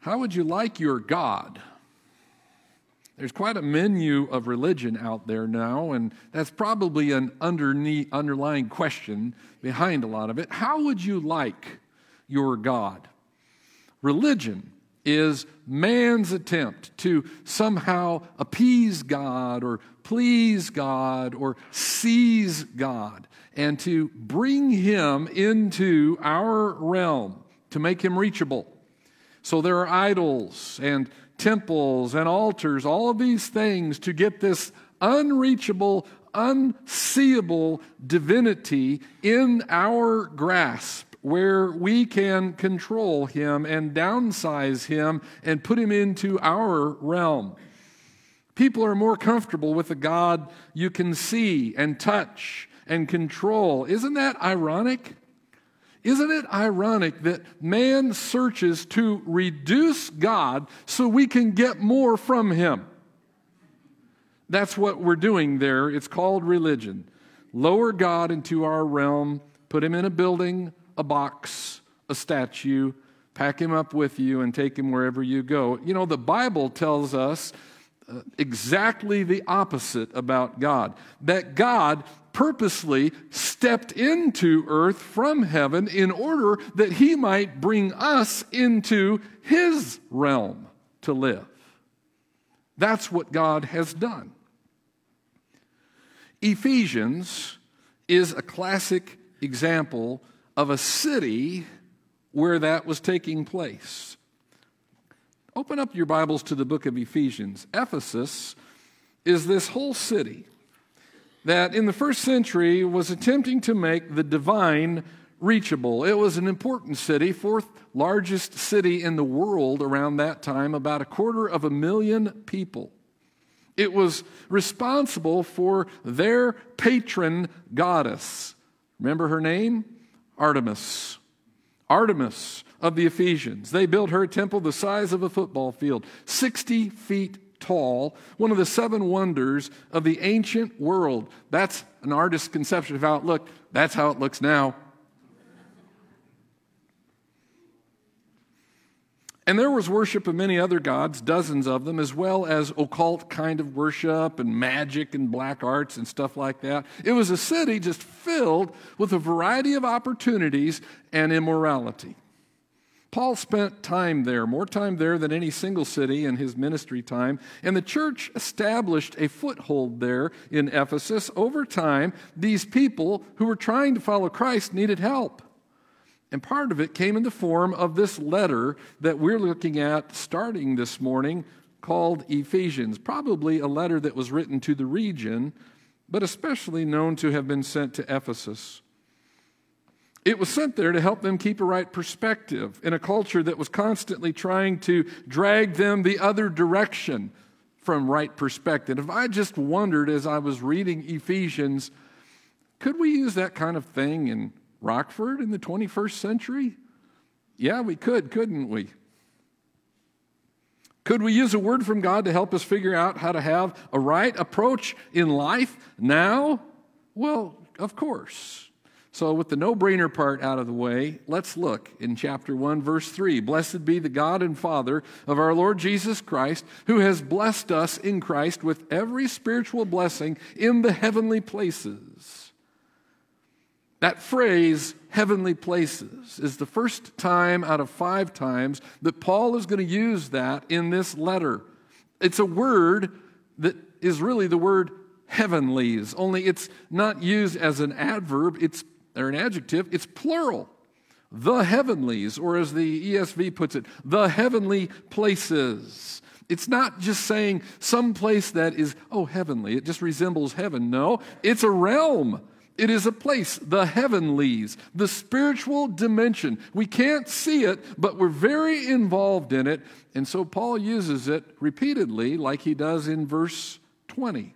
How would you like your God? There's quite a menu of religion out there now, and that's probably an underlying question behind a lot of it. How would you like your God? Religion is man's attempt to somehow appease God or please God or seize God and to bring him into our realm to make him reachable. So there are idols and temples and altars, all of these things to get this unreachable, unseeable divinity in our grasp where we can control him and downsize him and put him into our realm. People are more comfortable with a God you can see and touch and control. Isn't that ironic? Isn't it ironic that man searches to reduce God so we can get more from him? That's what we're doing there. It's called religion. Lower God into our realm, put him in a building, a box, a statue, pack him up with you, and take him wherever you go. You know, the Bible tells us exactly the opposite about God that God purposely stepped into earth from heaven in order that he might bring us into his realm to live. That's what God has done. Ephesians is a classic example of a city where that was taking place. Open up your Bibles to the book of Ephesians. Ephesus is this whole city that in the first century was attempting to make the divine reachable. It was an important city, fourth largest city in the world around that time, about a quarter of a million people. It was responsible for their patron goddess. Remember her name? Artemis. Artemis of the Ephesians. They built her temple the size of a football field, 60 feet tall, one of the seven wonders of the ancient world. That's an artist's conception of how it looked. That's how it looks now. And there was worship of many other gods, dozens of them, as well as occult kind of worship and magic and black arts and stuff like that. It was a city just filled with a variety of opportunities and immorality. Paul spent time there, more time there than any single city in his ministry time, and the church established a foothold there in Ephesus. Over time, these people who were trying to follow Christ needed help. And part of it came in the form of this letter that we're looking at starting this morning called Ephesians. Probably a letter that was written to the region, but especially known to have been sent to Ephesus. It was sent there to help them keep a right perspective in a culture that was constantly trying to drag them the other direction from right perspective. If I just wondered as I was reading Ephesians, could we use that kind of thing in Rockford in the 21st century? Yeah, we could, couldn't we? Could we use a word from God to help us figure out how to have a right approach in life now? Well, of course. So, with the no brainer part out of the way, let's look in chapter 1, verse 3. Blessed be the God and Father of our Lord Jesus Christ, who has blessed us in Christ with every spiritual blessing in the heavenly places. That phrase, heavenly places, is the first time out of five times that Paul is going to use that in this letter. It's a word that is really the word heavenlies, only it's not used as an adverb, it's or an adjective, it's plural. The heavenlies, or as the ESV puts it, the heavenly places. It's not just saying some place that is, oh, heavenly, it just resembles heaven. No, it's a realm. It is a place, the heavenlies, the spiritual dimension. We can't see it, but we're very involved in it. And so Paul uses it repeatedly, like he does in verse 20.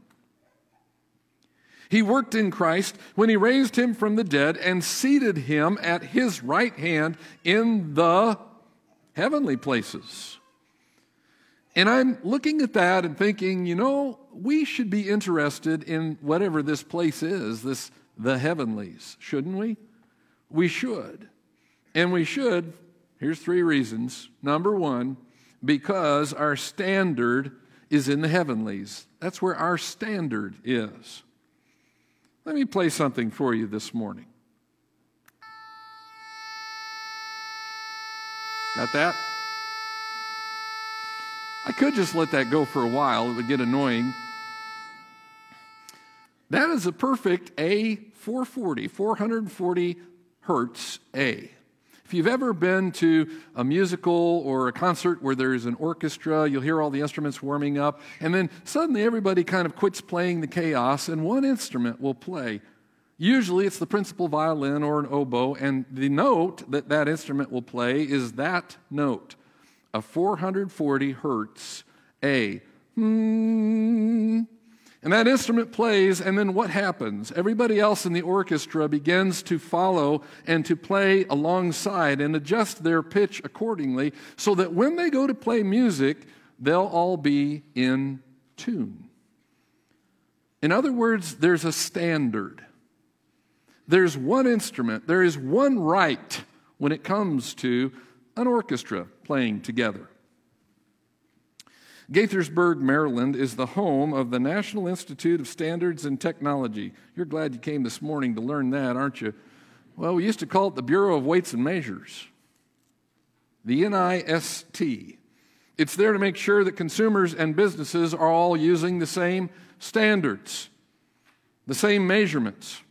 He worked in Christ when he raised him from the dead and seated him at his right hand in the heavenly places. And I'm looking at that and thinking, you know, we should be interested in whatever this place is, this the heavenlies, shouldn't we? We should. And we should, here's three reasons. Number 1, because our standard is in the heavenlies. That's where our standard is. Let me play something for you this morning. Got that? I could just let that go for a while, it would get annoying. That is a perfect A440, 440 hertz A. If you've ever been to a musical or a concert where there's an orchestra, you'll hear all the instruments warming up, and then suddenly everybody kind of quits playing the chaos, and one instrument will play. Usually it's the principal violin or an oboe, and the note that that instrument will play is that note, a 440 hertz A. Hmm. And that instrument plays, and then what happens? Everybody else in the orchestra begins to follow and to play alongside and adjust their pitch accordingly so that when they go to play music, they'll all be in tune. In other words, there's a standard. There's one instrument, there is one right when it comes to an orchestra playing together. Gaithersburg, Maryland is the home of the National Institute of Standards and Technology. You're glad you came this morning to learn that, aren't you? Well, we used to call it the Bureau of Weights and Measures, the NIST. It's there to make sure that consumers and businesses are all using the same standards, the same measurements,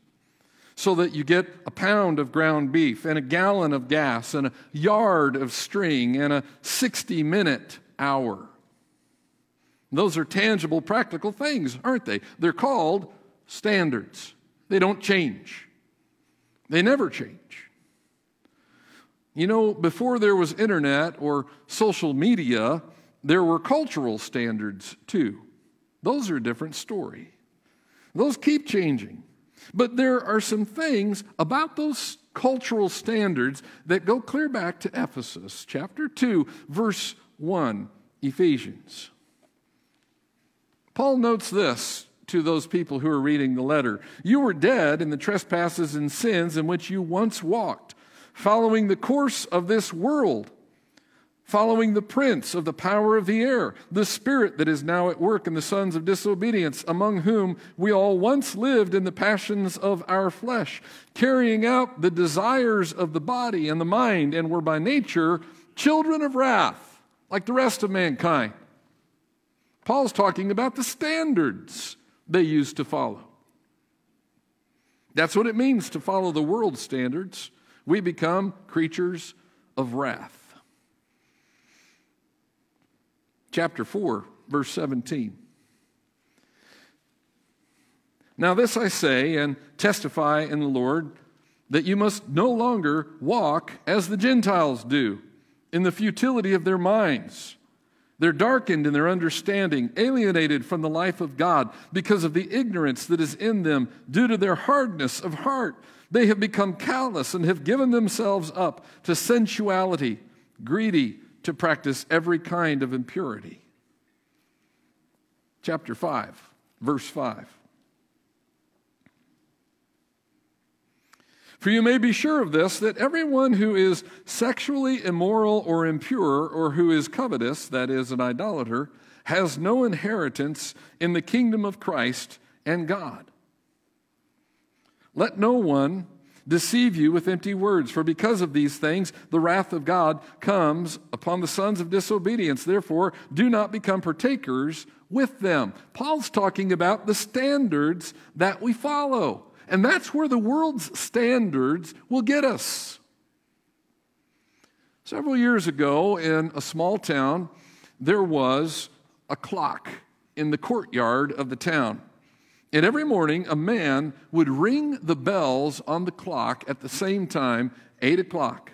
so that you get a pound of ground beef and a gallon of gas and a yard of string and a 60 minute hour. Those are tangible, practical things, aren't they? They're called standards. They don't change, they never change. You know, before there was internet or social media, there were cultural standards too. Those are a different story. Those keep changing. But there are some things about those cultural standards that go clear back to Ephesus, chapter 2, verse 1, Ephesians. Paul notes this to those people who are reading the letter You were dead in the trespasses and sins in which you once walked, following the course of this world, following the prince of the power of the air, the spirit that is now at work in the sons of disobedience, among whom we all once lived in the passions of our flesh, carrying out the desires of the body and the mind, and were by nature children of wrath, like the rest of mankind. Paul's talking about the standards they used to follow. That's what it means to follow the world's standards. We become creatures of wrath. Chapter 4, verse 17. Now, this I say and testify in the Lord that you must no longer walk as the Gentiles do, in the futility of their minds they're darkened in their understanding, alienated from the life of God because of the ignorance that is in them due to their hardness of heart. They have become callous and have given themselves up to sensuality, greedy to practice every kind of impurity. Chapter 5, verse 5. For you may be sure of this that everyone who is sexually immoral or impure, or who is covetous, that is, an idolater, has no inheritance in the kingdom of Christ and God. Let no one deceive you with empty words, for because of these things the wrath of God comes upon the sons of disobedience. Therefore, do not become partakers with them. Paul's talking about the standards that we follow. And that's where the world's standards will get us. Several years ago, in a small town, there was a clock in the courtyard of the town. And every morning, a man would ring the bells on the clock at the same time, 8 o'clock.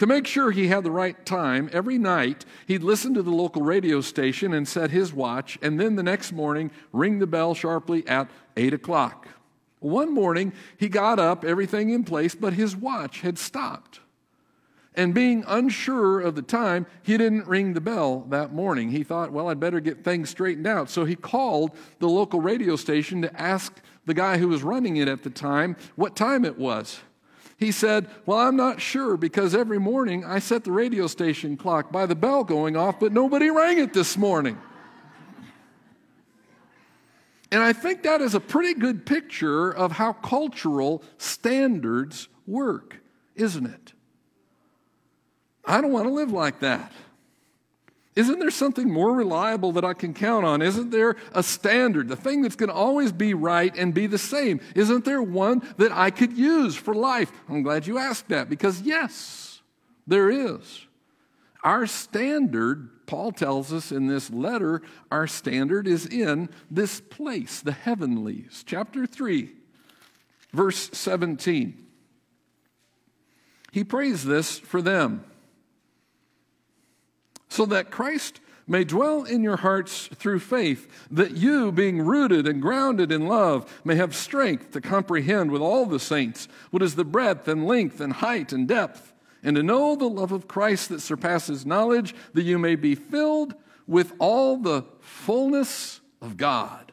To make sure he had the right time, every night he'd listen to the local radio station and set his watch, and then the next morning ring the bell sharply at 8 o'clock. One morning, he got up, everything in place, but his watch had stopped. And being unsure of the time, he didn't ring the bell that morning. He thought, well, I'd better get things straightened out. So he called the local radio station to ask the guy who was running it at the time what time it was. He said, Well, I'm not sure because every morning I set the radio station clock by the bell going off, but nobody rang it this morning. And I think that is a pretty good picture of how cultural standards work, isn't it? I don't want to live like that. Isn't there something more reliable that I can count on? Isn't there a standard, the thing that's going to always be right and be the same? Isn't there one that I could use for life? I'm glad you asked that because, yes, there is. Our standard, Paul tells us in this letter, our standard is in this place, the heavenlies. Chapter 3, verse 17. He prays this for them so that Christ may dwell in your hearts through faith, that you, being rooted and grounded in love, may have strength to comprehend with all the saints what is the breadth and length and height and depth, and to know the love of Christ that surpasses knowledge, that you may be filled with all the fullness of God.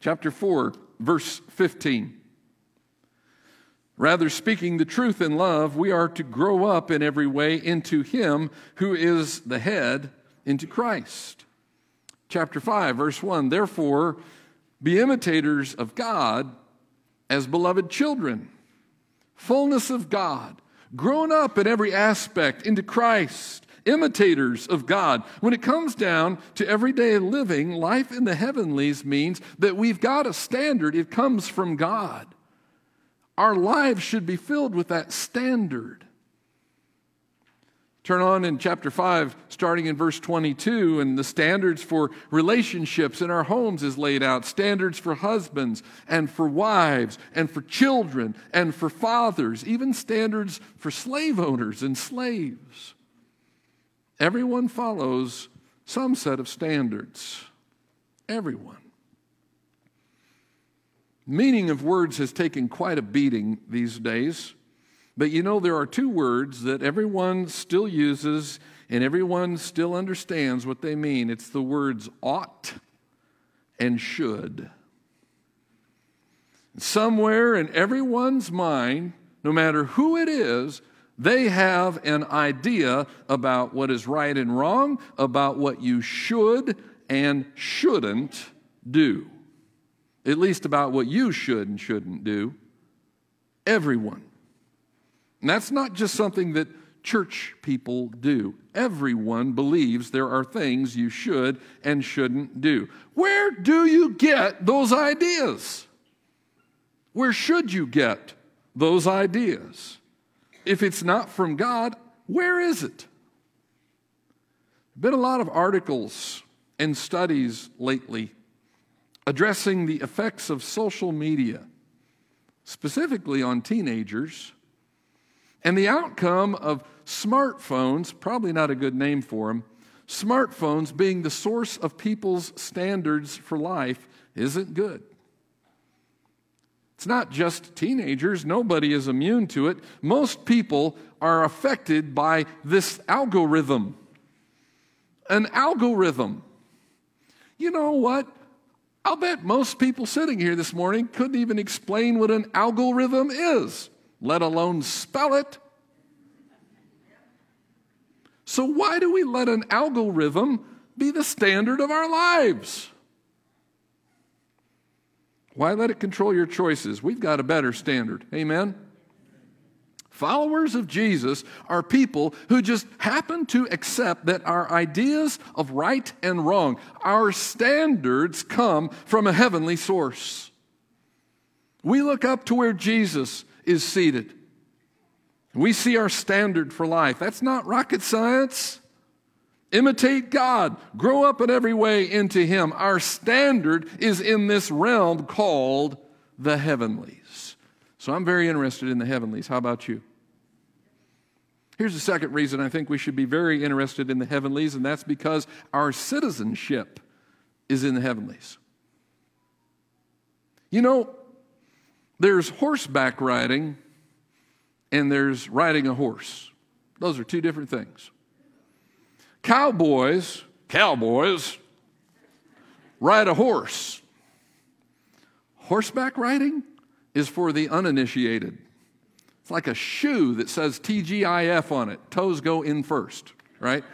Chapter 4, verse 15. Rather, speaking the truth in love, we are to grow up in every way into Him who is the head, into Christ. Chapter 5, verse 1 Therefore, be imitators of God as beloved children, fullness of God, grown up in every aspect into Christ, imitators of God. When it comes down to everyday living, life in the heavenlies means that we've got a standard, it comes from God. Our lives should be filled with that standard. Turn on in chapter 5, starting in verse 22, and the standards for relationships in our homes is laid out. Standards for husbands and for wives and for children and for fathers, even standards for slave owners and slaves. Everyone follows some set of standards. Everyone. Meaning of words has taken quite a beating these days. But you know, there are two words that everyone still uses and everyone still understands what they mean. It's the words ought and should. Somewhere in everyone's mind, no matter who it is, they have an idea about what is right and wrong, about what you should and shouldn't do at least about what you should and shouldn't do. Everyone. And that's not just something that church people do. Everyone believes there are things you should and shouldn't do. Where do you get those ideas? Where should you get those ideas? If it's not from God, where is it? Been a lot of articles and studies lately addressing the effects of social media, specifically on teenagers, and the outcome of smartphones, probably not a good name for them, smartphones being the source of people's standards for life isn't good. It's not just teenagers, nobody is immune to it. Most people are affected by this algorithm. An algorithm. You know what? I'll bet most people sitting here this morning couldn't even explain what an algorithm is, let alone spell it. So, why do we let an algorithm be the standard of our lives? Why let it control your choices? We've got a better standard. Amen? Followers of Jesus are people who just happen to accept that our ideas of right and wrong, our standards come from a heavenly source. We look up to where Jesus is seated. We see our standard for life. That's not rocket science. Imitate God, grow up in every way into Him. Our standard is in this realm called the heavenlies. So I'm very interested in the heavenlies. How about you? Here's the second reason I think we should be very interested in the heavenlies, and that's because our citizenship is in the heavenlies. You know, there's horseback riding and there's riding a horse. Those are two different things. Cowboys, cowboys, ride a horse. Horseback riding is for the uninitiated. It's like a shoe that says TGIF on it. Toes go in first, right?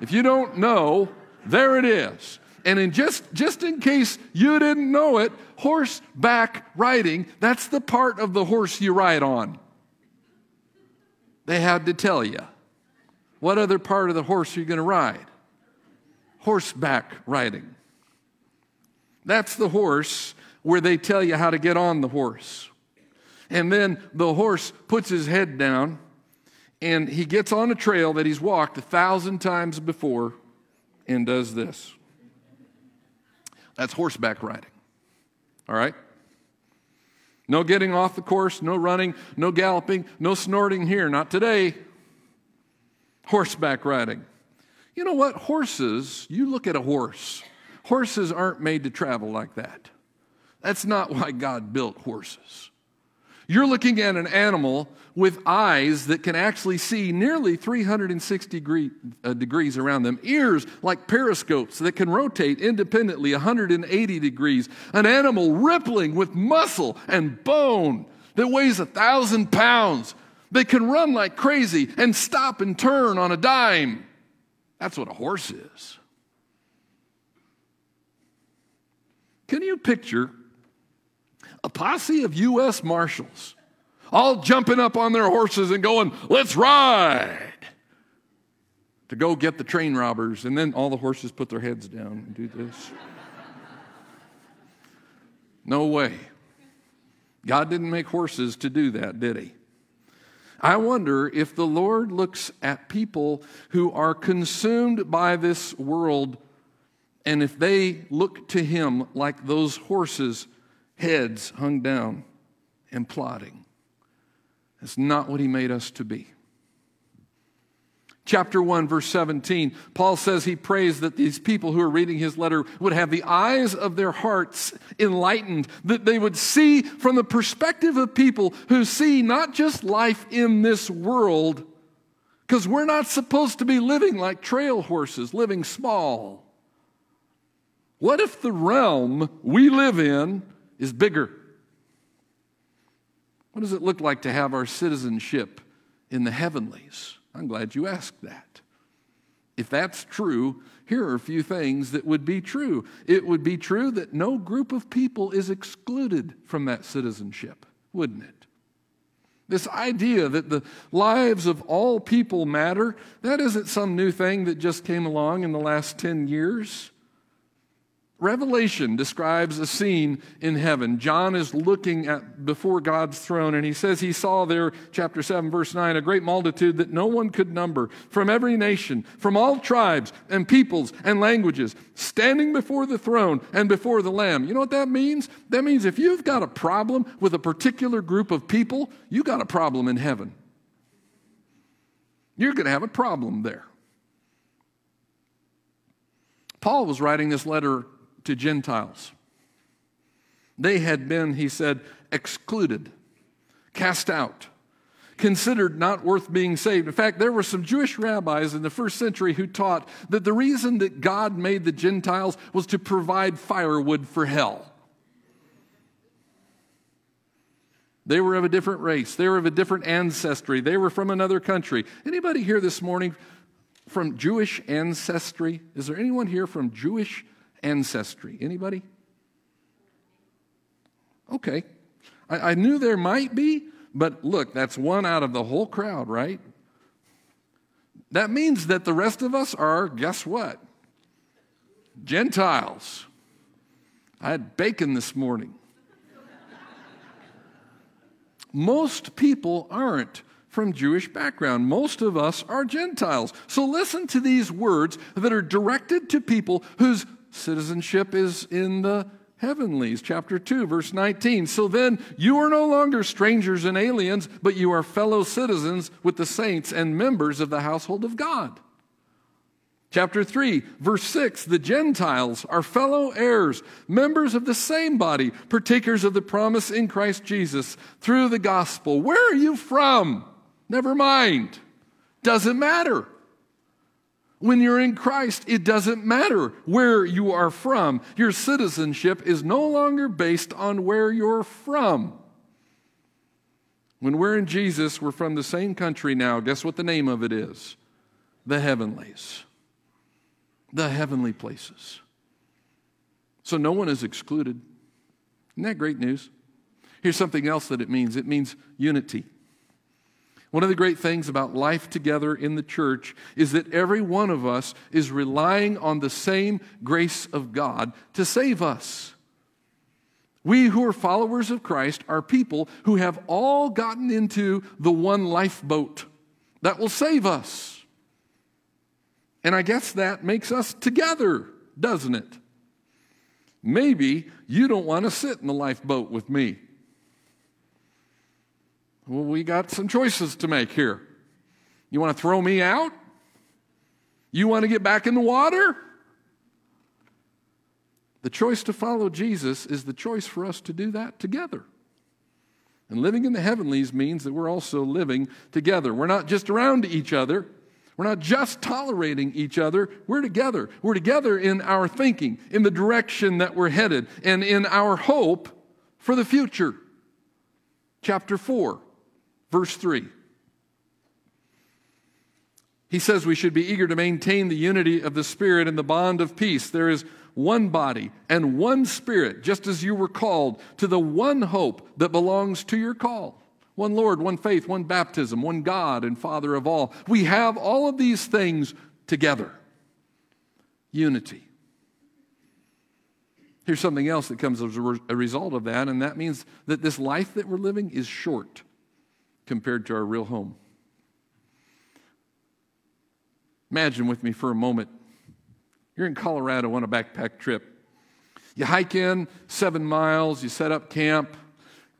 If you don't know, there it is. And in just, just in case you didn't know it, horseback riding, that's the part of the horse you ride on. They had to tell you. What other part of the horse are you going to ride? Horseback riding. That's the horse where they tell you how to get on the horse. And then the horse puts his head down and he gets on a trail that he's walked a thousand times before and does this. That's horseback riding. All right? No getting off the course, no running, no galloping, no snorting here. Not today. Horseback riding. You know what? Horses, you look at a horse, horses aren't made to travel like that. That's not why God built horses. You're looking at an animal with eyes that can actually see nearly 360 degree, uh, degrees around them, ears like periscopes that can rotate independently 180 degrees, an animal rippling with muscle and bone that weighs a thousand pounds. They can run like crazy and stop and turn on a dime. That's what a horse is. Can you picture a posse of U.S. Marshals all jumping up on their horses and going, let's ride to go get the train robbers. And then all the horses put their heads down and do this. no way. God didn't make horses to do that, did He? I wonder if the Lord looks at people who are consumed by this world and if they look to Him like those horses heads hung down and plodding. That's not what he made us to be. Chapter 1, verse 17, Paul says he prays that these people who are reading his letter would have the eyes of their hearts enlightened, that they would see from the perspective of people who see not just life in this world, because we're not supposed to be living like trail horses, living small. What if the realm we live in is bigger. What does it look like to have our citizenship in the heavenlies? I'm glad you asked that. If that's true, here are a few things that would be true. It would be true that no group of people is excluded from that citizenship, wouldn't it? This idea that the lives of all people matter, that isn't some new thing that just came along in the last 10 years. Revelation describes a scene in heaven. John is looking at before God's throne and he says he saw there chapter 7 verse 9 a great multitude that no one could number from every nation, from all tribes and peoples and languages standing before the throne and before the lamb. You know what that means? That means if you've got a problem with a particular group of people, you got a problem in heaven. You're going to have a problem there. Paul was writing this letter to Gentiles. They had been, he said, excluded, cast out, considered not worth being saved. In fact, there were some Jewish rabbis in the first century who taught that the reason that God made the Gentiles was to provide firewood for hell. They were of a different race. They were of a different ancestry. They were from another country. Anybody here this morning from Jewish ancestry? Is there anyone here from Jewish ancestry. Anybody? Okay. I, I knew there might be, but look, that's one out of the whole crowd, right? That means that the rest of us are, guess what? Gentiles. I had bacon this morning. Most people aren't from Jewish background. Most of us are Gentiles. So listen to these words that are directed to people whose citizenship is in the heavenlies. Chapter 2, verse 19. So then you are no longer strangers and aliens, but you are fellow citizens with the saints and members of the household of God. Chapter 3, verse 6 The Gentiles are fellow heirs, members of the same body, partakers of the promise in Christ Jesus through the gospel. Where are you from? Never mind. Doesn't matter. When you're in Christ, it doesn't matter where you are from. Your citizenship is no longer based on where you're from. When we're in Jesus, we're from the same country now. Guess what the name of it is? The heavenlies. The heavenly places. So no one is excluded. Isn't that great news? Here's something else that it means it means unity. One of the great things about life together in the church is that every one of us is relying on the same grace of God to save us. We who are followers of Christ are people who have all gotten into the one lifeboat that will save us. And I guess that makes us together, doesn't it? Maybe you don't want to sit in the lifeboat with me. Well, we got some choices to make here. You want to throw me out? You want to get back in the water? The choice to follow Jesus is the choice for us to do that together. And living in the heavenlies means that we're also living together. We're not just around each other. We're not just tolerating each other. We're together. We're together in our thinking, in the direction that we're headed, and in our hope for the future. Chapter 4, verse 3. He says we should be eager to maintain the unity of the Spirit and the bond of peace. There is one body and one spirit, just as you were called to the one hope that belongs to your call. One Lord, one faith, one baptism, one God and Father of all. We have all of these things together. Unity. Here's something else that comes as a result of that, and that means that this life that we're living is short compared to our real home. Imagine with me for a moment you're in Colorado on a backpack trip. You hike in seven miles, you set up camp.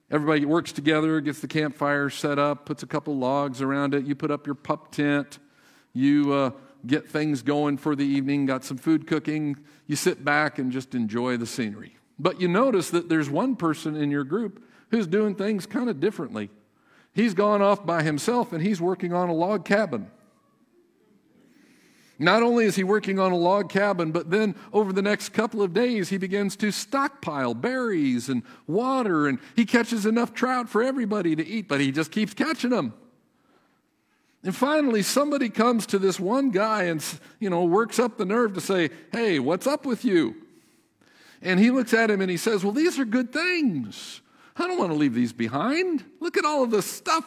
Everybody works together, gets the campfire set up, puts a couple logs around it. You put up your pup tent. You uh, get things going for the evening, got some food cooking. You sit back and just enjoy the scenery. But you notice that there's one person in your group who's doing things kind of differently. He's gone off by himself and he's working on a log cabin. Not only is he working on a log cabin, but then over the next couple of days, he begins to stockpile berries and water, and he catches enough trout for everybody to eat, but he just keeps catching them. And finally, somebody comes to this one guy and, you know, works up the nerve to say, Hey, what's up with you? And he looks at him and he says, Well, these are good things. I don't want to leave these behind. Look at all of this stuff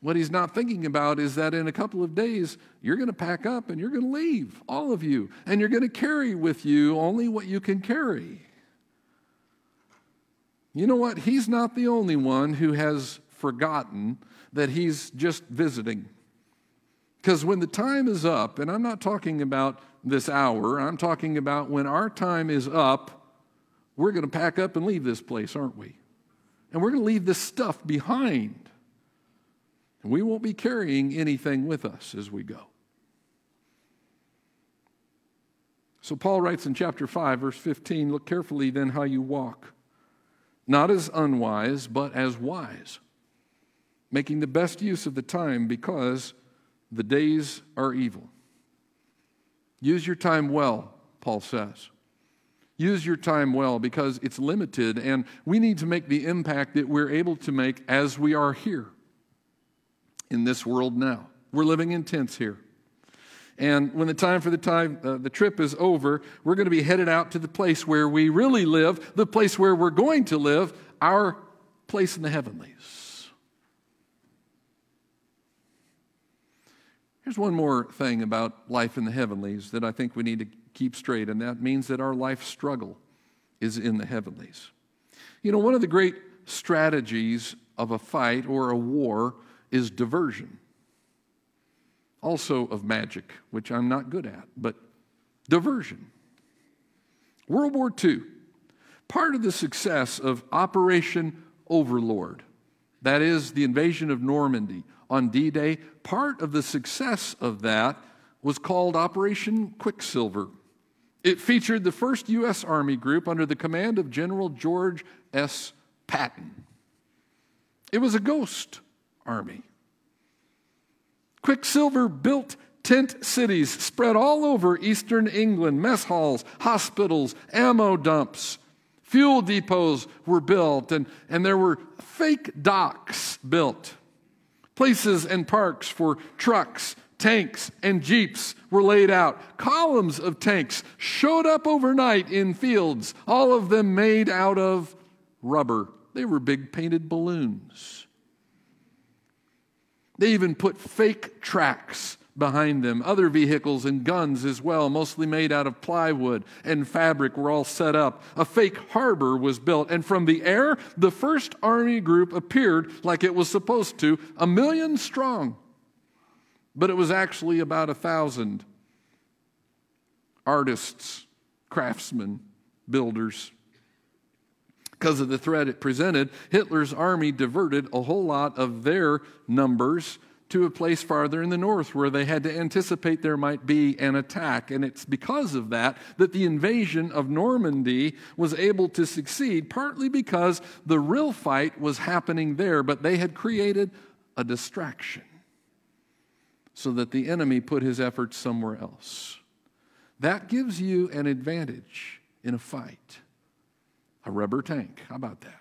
what he's not thinking about is that in a couple of days, you're going to pack up and you're going to leave, all of you, and you're going to carry with you only what you can carry. You know what? He's not the only one who has forgotten that he's just visiting. Because when the time is up, and I'm not talking about this hour, I'm talking about when our time is up, we're going to pack up and leave this place, aren't we? And we're going to leave this stuff behind. And We won't be carrying anything with us as we go. So Paul writes in chapter 5, verse 15 Look carefully then how you walk, not as unwise, but as wise, making the best use of the time because the days are evil. Use your time well, Paul says. Use your time well because it's limited, and we need to make the impact that we're able to make as we are here in this world now. We're living in tents here. And when the time for the time uh, the trip is over, we're going to be headed out to the place where we really live, the place where we're going to live, our place in the heavenlies. Here's one more thing about life in the heavenlies that I think we need to keep straight, and that means that our life struggle is in the heavenlies. You know, one of the great strategies of a fight or a war is diversion. Also of magic, which I'm not good at, but diversion. World War II, part of the success of Operation Overlord, that is the invasion of Normandy on D Day, part of the success of that was called Operation Quicksilver. It featured the first U.S. Army group under the command of General George S. Patton. It was a ghost army. Quicksilver built tent cities spread all over eastern England, mess halls, hospitals, ammo dumps, Fuel depots were built, and, and there were fake docks built. Places and parks for trucks, tanks, and jeeps were laid out. Columns of tanks showed up overnight in fields, all of them made out of rubber. They were big painted balloons. They even put fake tracks behind them. Other vehicles and guns as well, mostly made out of plywood and fabric, were all set up. A fake harbor was built, and from the air, the first army group appeared like it was supposed to, a million strong. But it was actually about a thousand artists, craftsmen, builders. Because of the threat it presented, Hitler's army diverted a whole lot of their numbers to a place farther in the north where they had to anticipate there might be an attack. And it's because of that that the invasion of Normandy was able to succeed, partly because the real fight was happening there, but they had created a distraction so that the enemy put his efforts somewhere else. That gives you an advantage in a fight. A rubber tank. How about that?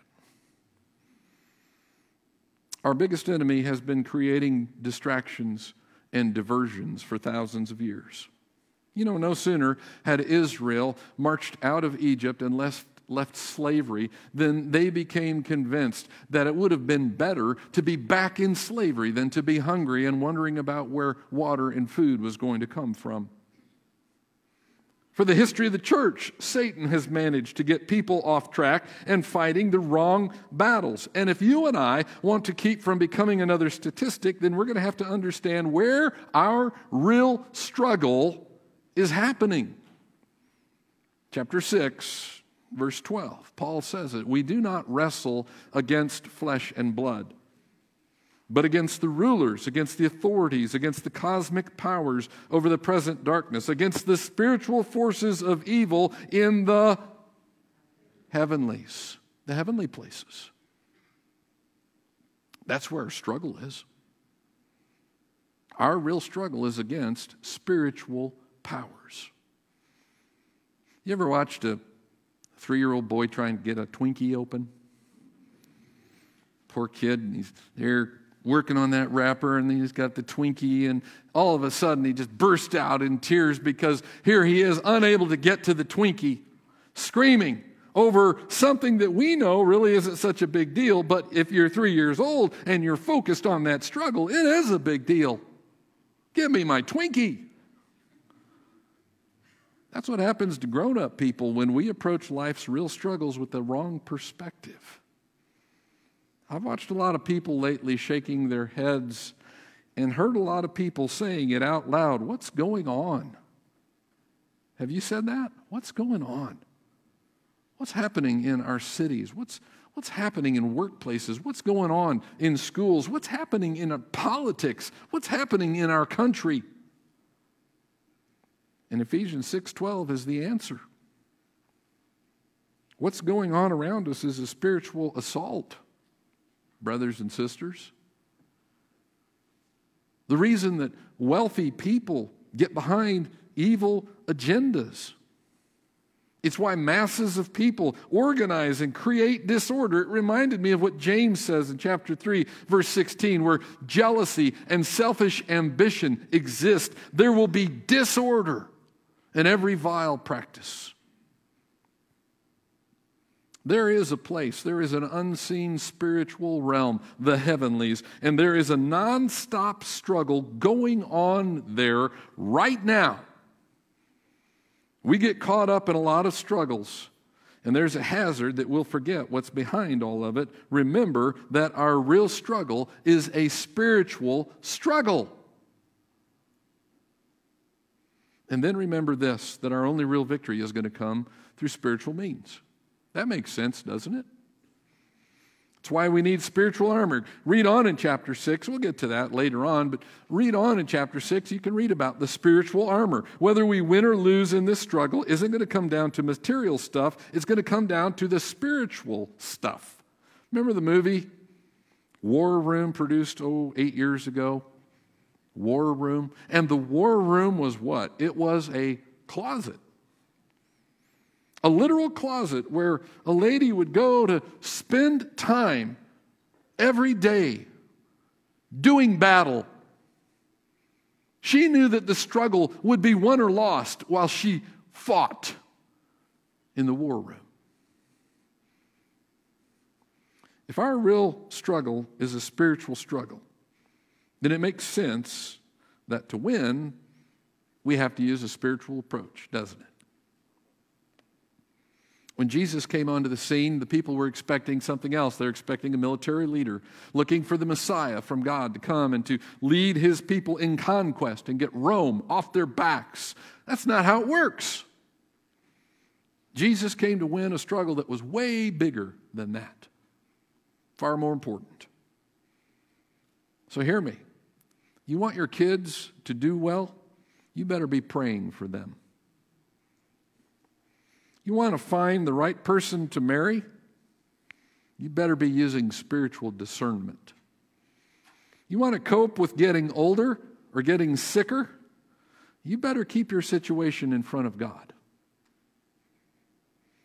Our biggest enemy has been creating distractions and diversions for thousands of years. You know, no sooner had Israel marched out of Egypt and left, left slavery then they became convinced that it would have been better to be back in slavery than to be hungry and wondering about where water and food was going to come from. For the history of the church, Satan has managed to get people off track and fighting the wrong battles. And if you and I want to keep from becoming another statistic, then we're going to have to understand where our real struggle is happening. Chapter 6, verse 12, Paul says it We do not wrestle against flesh and blood but against the rulers, against the authorities, against the cosmic powers over the present darkness, against the spiritual forces of evil in the heavenlies, the heavenly places. That's where our struggle is. Our real struggle is against spiritual powers. You ever watched a three year old boy trying to get a Twinkie open? Poor kid, he's there working on that wrapper, and he's got the Twinkie, and all of a sudden he just burst out in tears because here he is, unable to get to the Twinkie, screaming over something that we know really isn't such a big deal, but if you're three years old and you're focused on that struggle, it is a big deal. Give me my Twinkie. That's what happens to grown up people when we approach life's real struggles with the wrong perspective. I've watched a lot of people lately shaking their heads and heard a lot of people saying it out loud. What's going on? Have you said that? What's going on? What's happening in our cities? What's, what's happening in workplaces? What's going on in schools? What's happening in politics? What's happening in our country? And Ephesians 6:12 is the answer. What's going on around us is a spiritual assault brothers and sisters. The reason that wealthy people get behind evil agendas. It's why masses of people organize and create disorder. It reminded me of what James says in chapter 3, verse 16, where jealousy and selfish ambition exist. There will be disorder in every vile practice. There is a place, there is an unseen spiritual realm, the heavenlies, and there is a nonstop struggle going on there right now. We get caught up in a lot of struggles, and there's a hazard that we'll forget what's behind all of it. Remember that our real struggle is a spiritual struggle. And then remember this that our only real victory is going to come through spiritual means. That makes sense, doesn't it? It's why we need spiritual armor. Read on in chapter 6. We'll get to that later on, but read on in chapter 6. You can read about the spiritual armor. Whether we win or lose in this struggle isn't going to come down to material stuff, it's going to come down to the spiritual stuff. Remember the movie War Room, produced, oh, eight years ago? War Room. And the War Room was what? It was a closet. a literal closet where a lady would go to spend time every day doing battle. She knew that the struggle would be won or lost while she fought in the war room. If our real struggle is a spiritual struggle, then it makes sense that to win, we have to use a spiritual approach, doesn't it? When Jesus came onto the scene, the people were expecting something else. They're expecting a military leader, looking for the Messiah from God to come and to lead his people in conquest and get Rome off their backs. That's not how it works. Jesus came to win a struggle that was way bigger than that, far more important. So, hear me. You want your kids to do well? You better be praying for them. You want to find the right person to marry? You better be using spiritual discernment. You want to cope with getting older or getting sicker? You better keep your situation in front of God.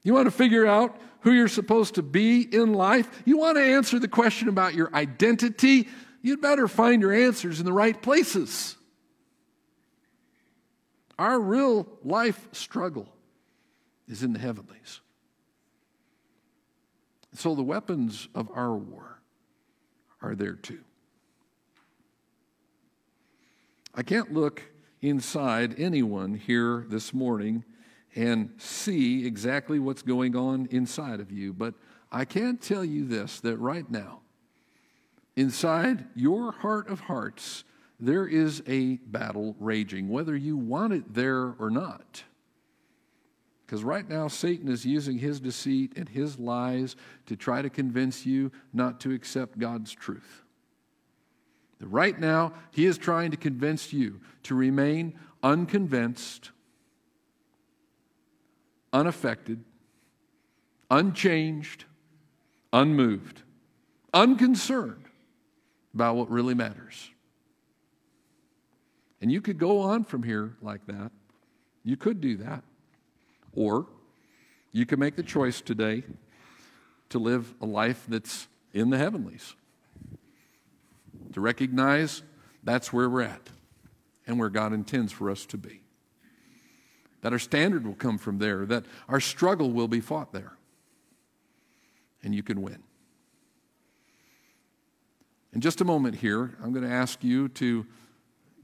You want to figure out who you're supposed to be in life? You want to answer the question about your identity? You'd better find your answers in the right places. Our real life struggle is in the heavenlies. So the weapons of our war are there too. I can't look inside anyone here this morning and see exactly what's going on inside of you, but I can tell you this that right now, inside your heart of hearts, there is a battle raging, whether you want it there or not. Because right now, Satan is using his deceit and his lies to try to convince you not to accept God's truth. Right now, he is trying to convince you to remain unconvinced, unaffected, unchanged, unmoved, unconcerned about what really matters. And you could go on from here like that. You could do that. Or you can make the choice today to live a life that's in the heavenlies, to recognize that's where we're at and where God intends for us to be. That our standard will come from there, that our struggle will be fought there, and you can win. In just a moment here, I'm going to ask you to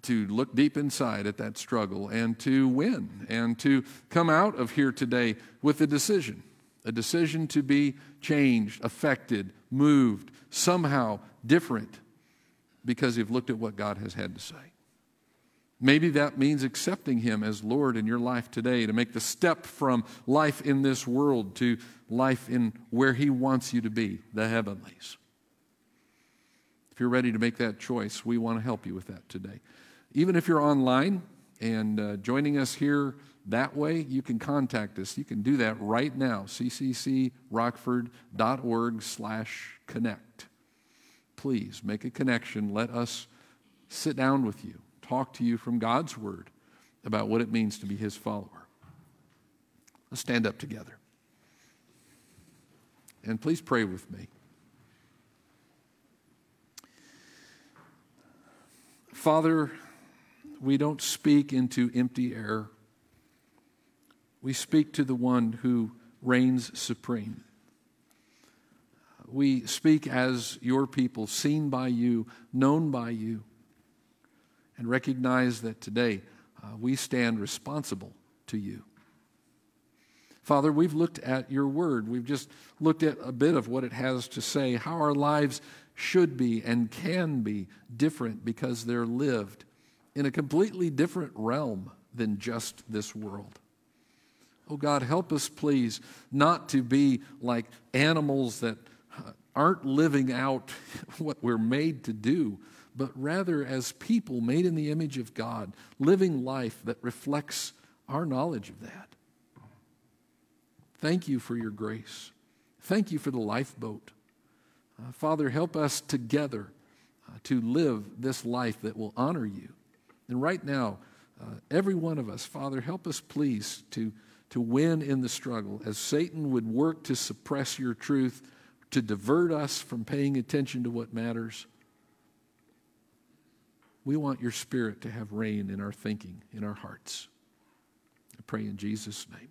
to look deep inside at that struggle and to win and to come out of here today with a decision a decision to be changed, affected, moved, somehow different because you've looked at what God has had to say. Maybe that means accepting Him as Lord in your life today to make the step from life in this world to life in where He wants you to be, the heavenlies. If you're ready to make that choice, we want to help you with that today. Even if you're online and uh, joining us here that way, you can contact us. You can do that right now, cccrockford.org slash connect. Please make a connection. Let us sit down with you, talk to you from God's Word about what it means to be His follower. Let's stand up together. And please pray with me. Father, we don't speak into empty air. We speak to the one who reigns supreme. We speak as your people, seen by you, known by you, and recognize that today uh, we stand responsible to you. Father, we've looked at your word. We've just looked at a bit of what it has to say, how our lives should be and can be different because they're lived in a completely different realm than just this world. Oh God, help us, please, not to be like animals that uh, aren't living out what we're made to do, but rather as people made in the image of God, living life that reflects our knowledge of that. Thank you for your grace. Thank you for the lifeboat. Uh, Father, help us together uh, to live this life that will honor you and right now, uh, every one of us, Father, help us please to, to win in the struggle, as Satan would work to suppress your truth, to divert us from paying attention to what matters, we want your spirit to have reign in our thinking, in our hearts. I pray in Jesus' name.